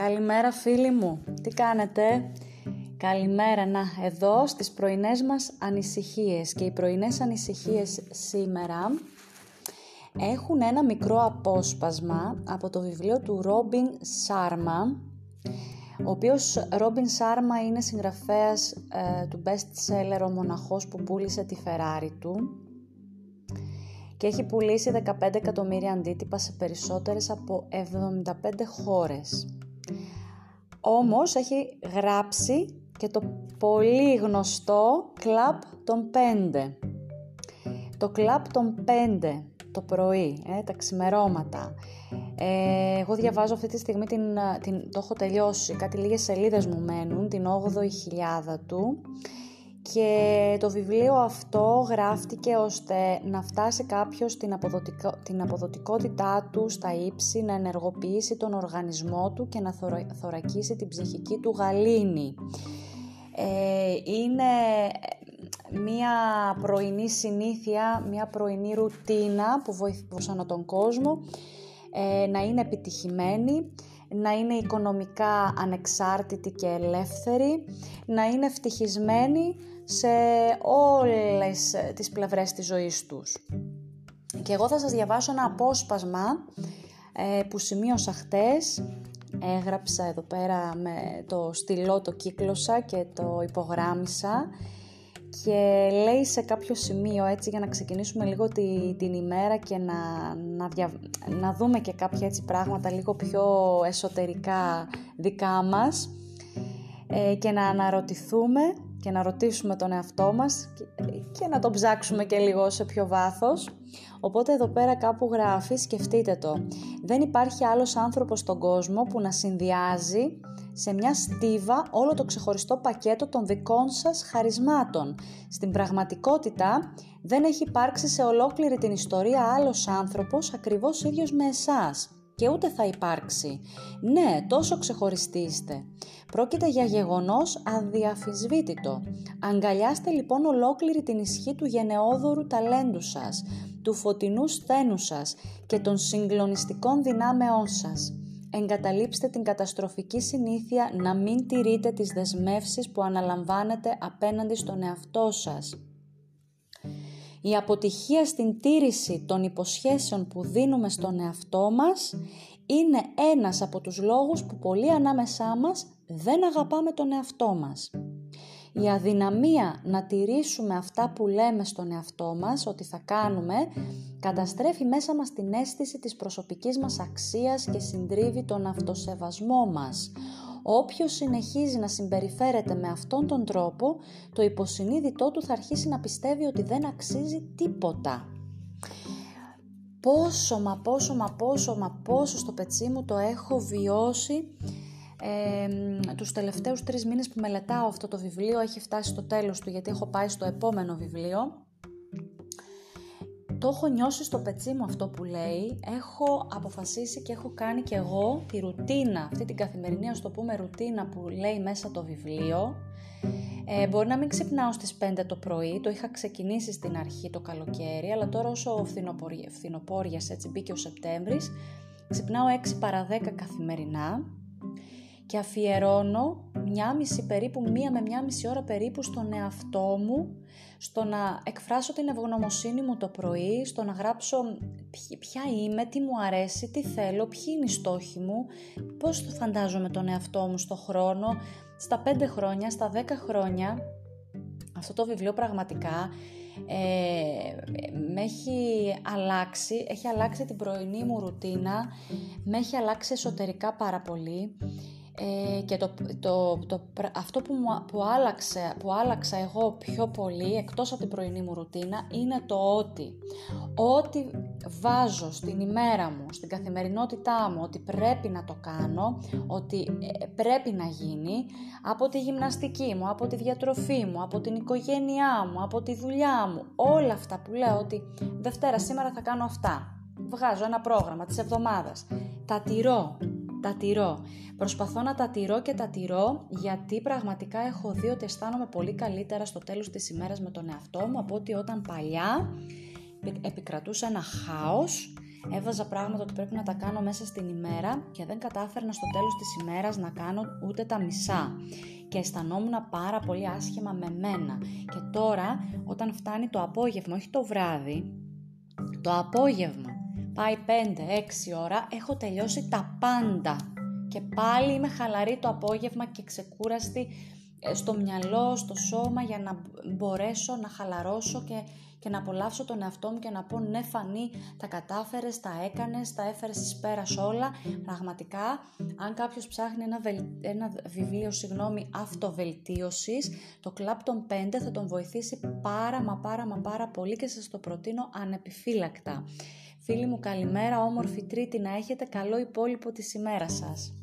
Καλημέρα φίλοι μου, τι κάνετε; Καλημέρα, να, εδώ στις πρωινές μας ανησυχίες και οι πρωινές ανησυχίες σήμερα έχουν ένα μικρό απόσπασμα από το βιβλίο του Ρόμπιν Σάρμα ο οποίος Ρόμπιν Σάρμα είναι συγγραφέας ε, του best seller «Ο μοναχός που πούλησε τη Ferrari του» και έχει πουλήσει 15 εκατομμύρια αντίτυπα σε περισσότερες από 75 χώρες. Όμως έχει γράψει και το πολύ γνωστό κλαμπ των 5. Το κλαμπ των 5 το πρωί, ε, τα ξημερώματα. Ε, εγώ διαβάζω αυτή τη στιγμή, την, την, το έχω τελειώσει, κάτι λίγες σελίδες μου μένουν, την 8η χιλιάδα του και το βιβλίο αυτό γράφτηκε ώστε να φτάσει κάποιος την, αποδοτικο, την αποδοτικότητά του στα ύψη, να ενεργοποιήσει τον οργανισμό του και να θωρακίσει την ψυχική του γαλήνη. Ε, είναι μία πρωινή συνήθεια, μία πρωινή ρουτίνα που βοηθούσαν τον κόσμο ε, να είναι επιτυχημένη, να είναι οικονομικά ανεξάρτητη και ελεύθερη, να είναι ευτυχισμένη σε όλες τις πλευρές της ζωής τους. Και εγώ θα σας διαβάσω ένα απόσπασμα ε, που σημείωσα χτες, έγραψα εδώ πέρα με το στυλό, το κύκλωσα και το υπογράμμισα και λέει σε κάποιο σημείο έτσι για να ξεκινήσουμε λίγο τη, την ημέρα και να, να, να δούμε και κάποια έτσι πράγματα λίγο πιο εσωτερικά δικά μας ε, και να αναρωτηθούμε και να ρωτήσουμε τον εαυτό μας και, να το ψάξουμε και λίγο σε πιο βάθος. Οπότε εδώ πέρα κάπου γράφει, σκεφτείτε το. Δεν υπάρχει άλλος άνθρωπος στον κόσμο που να συνδυάζει σε μια στίβα όλο το ξεχωριστό πακέτο των δικών σας χαρισμάτων. Στην πραγματικότητα δεν έχει υπάρξει σε ολόκληρη την ιστορία άλλος άνθρωπος ακριβώς ίδιος με εσάς και ούτε θα υπάρξει. Ναι, τόσο ξεχωριστοί είστε. Πρόκειται για γεγονός αδιαφυσβήτητο. Αγκαλιάστε λοιπόν ολόκληρη την ισχύ του γενναιόδωρου ταλέντου σας, του φωτεινού σθένου σας και των συγκλονιστικών δυνάμεών σας. Εγκαταλείψτε την καταστροφική συνήθεια να μην τηρείτε τις δεσμεύσεις που αναλαμβάνετε απέναντι στον εαυτό σας. Η αποτυχία στην τήρηση των υποσχέσεων που δίνουμε στον εαυτό μας είναι ένας από τους λόγους που πολλοί ανάμεσά μας δεν αγαπάμε τον εαυτό μας. Η αδυναμία να τηρήσουμε αυτά που λέμε στον εαυτό μας ότι θα κάνουμε καταστρέφει μέσα μας την αίσθηση της προσωπικής μας αξίας και συντρίβει τον αυτοσεβασμό μας. Όποιος συνεχίζει να συμπεριφέρεται με αυτόν τον τρόπο, το υποσυνείδητό του θα αρχίσει να πιστεύει ότι δεν αξίζει τίποτα. Πόσο μα πόσο μα πόσο μα πόσο στο πετσί μου το έχω βιώσει ε, τους τελευταίους τρεις μήνες που μελετάω αυτό το βιβλίο έχει φτάσει στο τέλος του γιατί έχω πάει στο επόμενο βιβλίο το έχω νιώσει στο πετσί μου αυτό που λέει, έχω αποφασίσει και έχω κάνει και εγώ τη ρουτίνα, αυτή την καθημερινή, ας το πούμε ρουτίνα που λέει μέσα το βιβλίο. Ε, μπορεί να μην ξυπνάω στις 5 το πρωί, το είχα ξεκινήσει στην αρχή το καλοκαίρι, αλλά τώρα όσο φθινοπόριας έτσι μπήκε ο Σεπτέμβρης, ξυπνάω 6 παρα 10 καθημερινά και αφιερώνω μια μισή περίπου, μία με μια μισή ώρα περίπου στον εαυτό μου, στο να εκφράσω την ευγνωμοσύνη μου το πρωί, στο να γράψω ποια είμαι, τι μου αρέσει, τι θέλω, ποιοι είναι οι στόχοι μου, πώς το φαντάζομαι τον εαυτό μου στο χρόνο, στα πέντε χρόνια, στα δέκα χρόνια. Αυτό το βιβλίο πραγματικά ε, με έχει αλλάξει, έχει αλλάξει την πρωινή μου ρουτίνα, με έχει αλλάξει εσωτερικά πάρα πολύ ε, και το, το, το, αυτό που, μου, που, άλλαξε, που άλλαξα εγώ πιο πολύ εκτός από την πρωινή μου ρουτίνα είναι το ότι ό,τι βάζω στην ημέρα μου, στην καθημερινότητά μου ότι πρέπει να το κάνω, ότι ε, πρέπει να γίνει από τη γυμναστική μου, από τη διατροφή μου, από την οικογένειά μου, από τη δουλειά μου όλα αυτά που λέω ότι Δευτέρα σήμερα θα κάνω αυτά βγάζω ένα πρόγραμμα της εβδομάδας τα τηρώ τα τηρώ. Προσπαθώ να τα τηρώ και τα τηρώ γιατί πραγματικά έχω δει ότι αισθάνομαι πολύ καλύτερα στο τέλος της ημέρας με τον εαυτό μου από ότι όταν παλιά επικρατούσε ένα χάος έβαζα πράγματα ότι πρέπει να τα κάνω μέσα στην ημέρα και δεν κατάφερνα στο τέλος της ημέρας να κάνω ούτε τα μισά και αισθανόμουν πάρα πολύ άσχημα με μένα. Και τώρα όταν φτάνει το απόγευμα, όχι το βράδυ, το απόγευμα πάει 5-6 ώρα, έχω τελειώσει τα πάντα και πάλι είμαι χαλαρή το απόγευμα και ξεκούραστη ε, στο μυαλό, στο σώμα για να μπορέσω να χαλαρώσω και, και να απολαύσω τον εαυτό μου και να πω ναι Φανή τα κατάφερες, τα έκανες, τα έφερες εις πέρας όλα. Πραγματικά αν κάποιος ψάχνει ένα, ένα βιβλίο συγγνώμη, αυτοβελτίωσης το κλαπ των 5 θα τον βοηθήσει πάρα μα πάρα μα πάρα πολύ και σας το προτείνω ανεπιφύλακτα. Φίλοι μου καλημέρα, όμορφη τρίτη να έχετε καλό υπόλοιπο της ημέρας σας.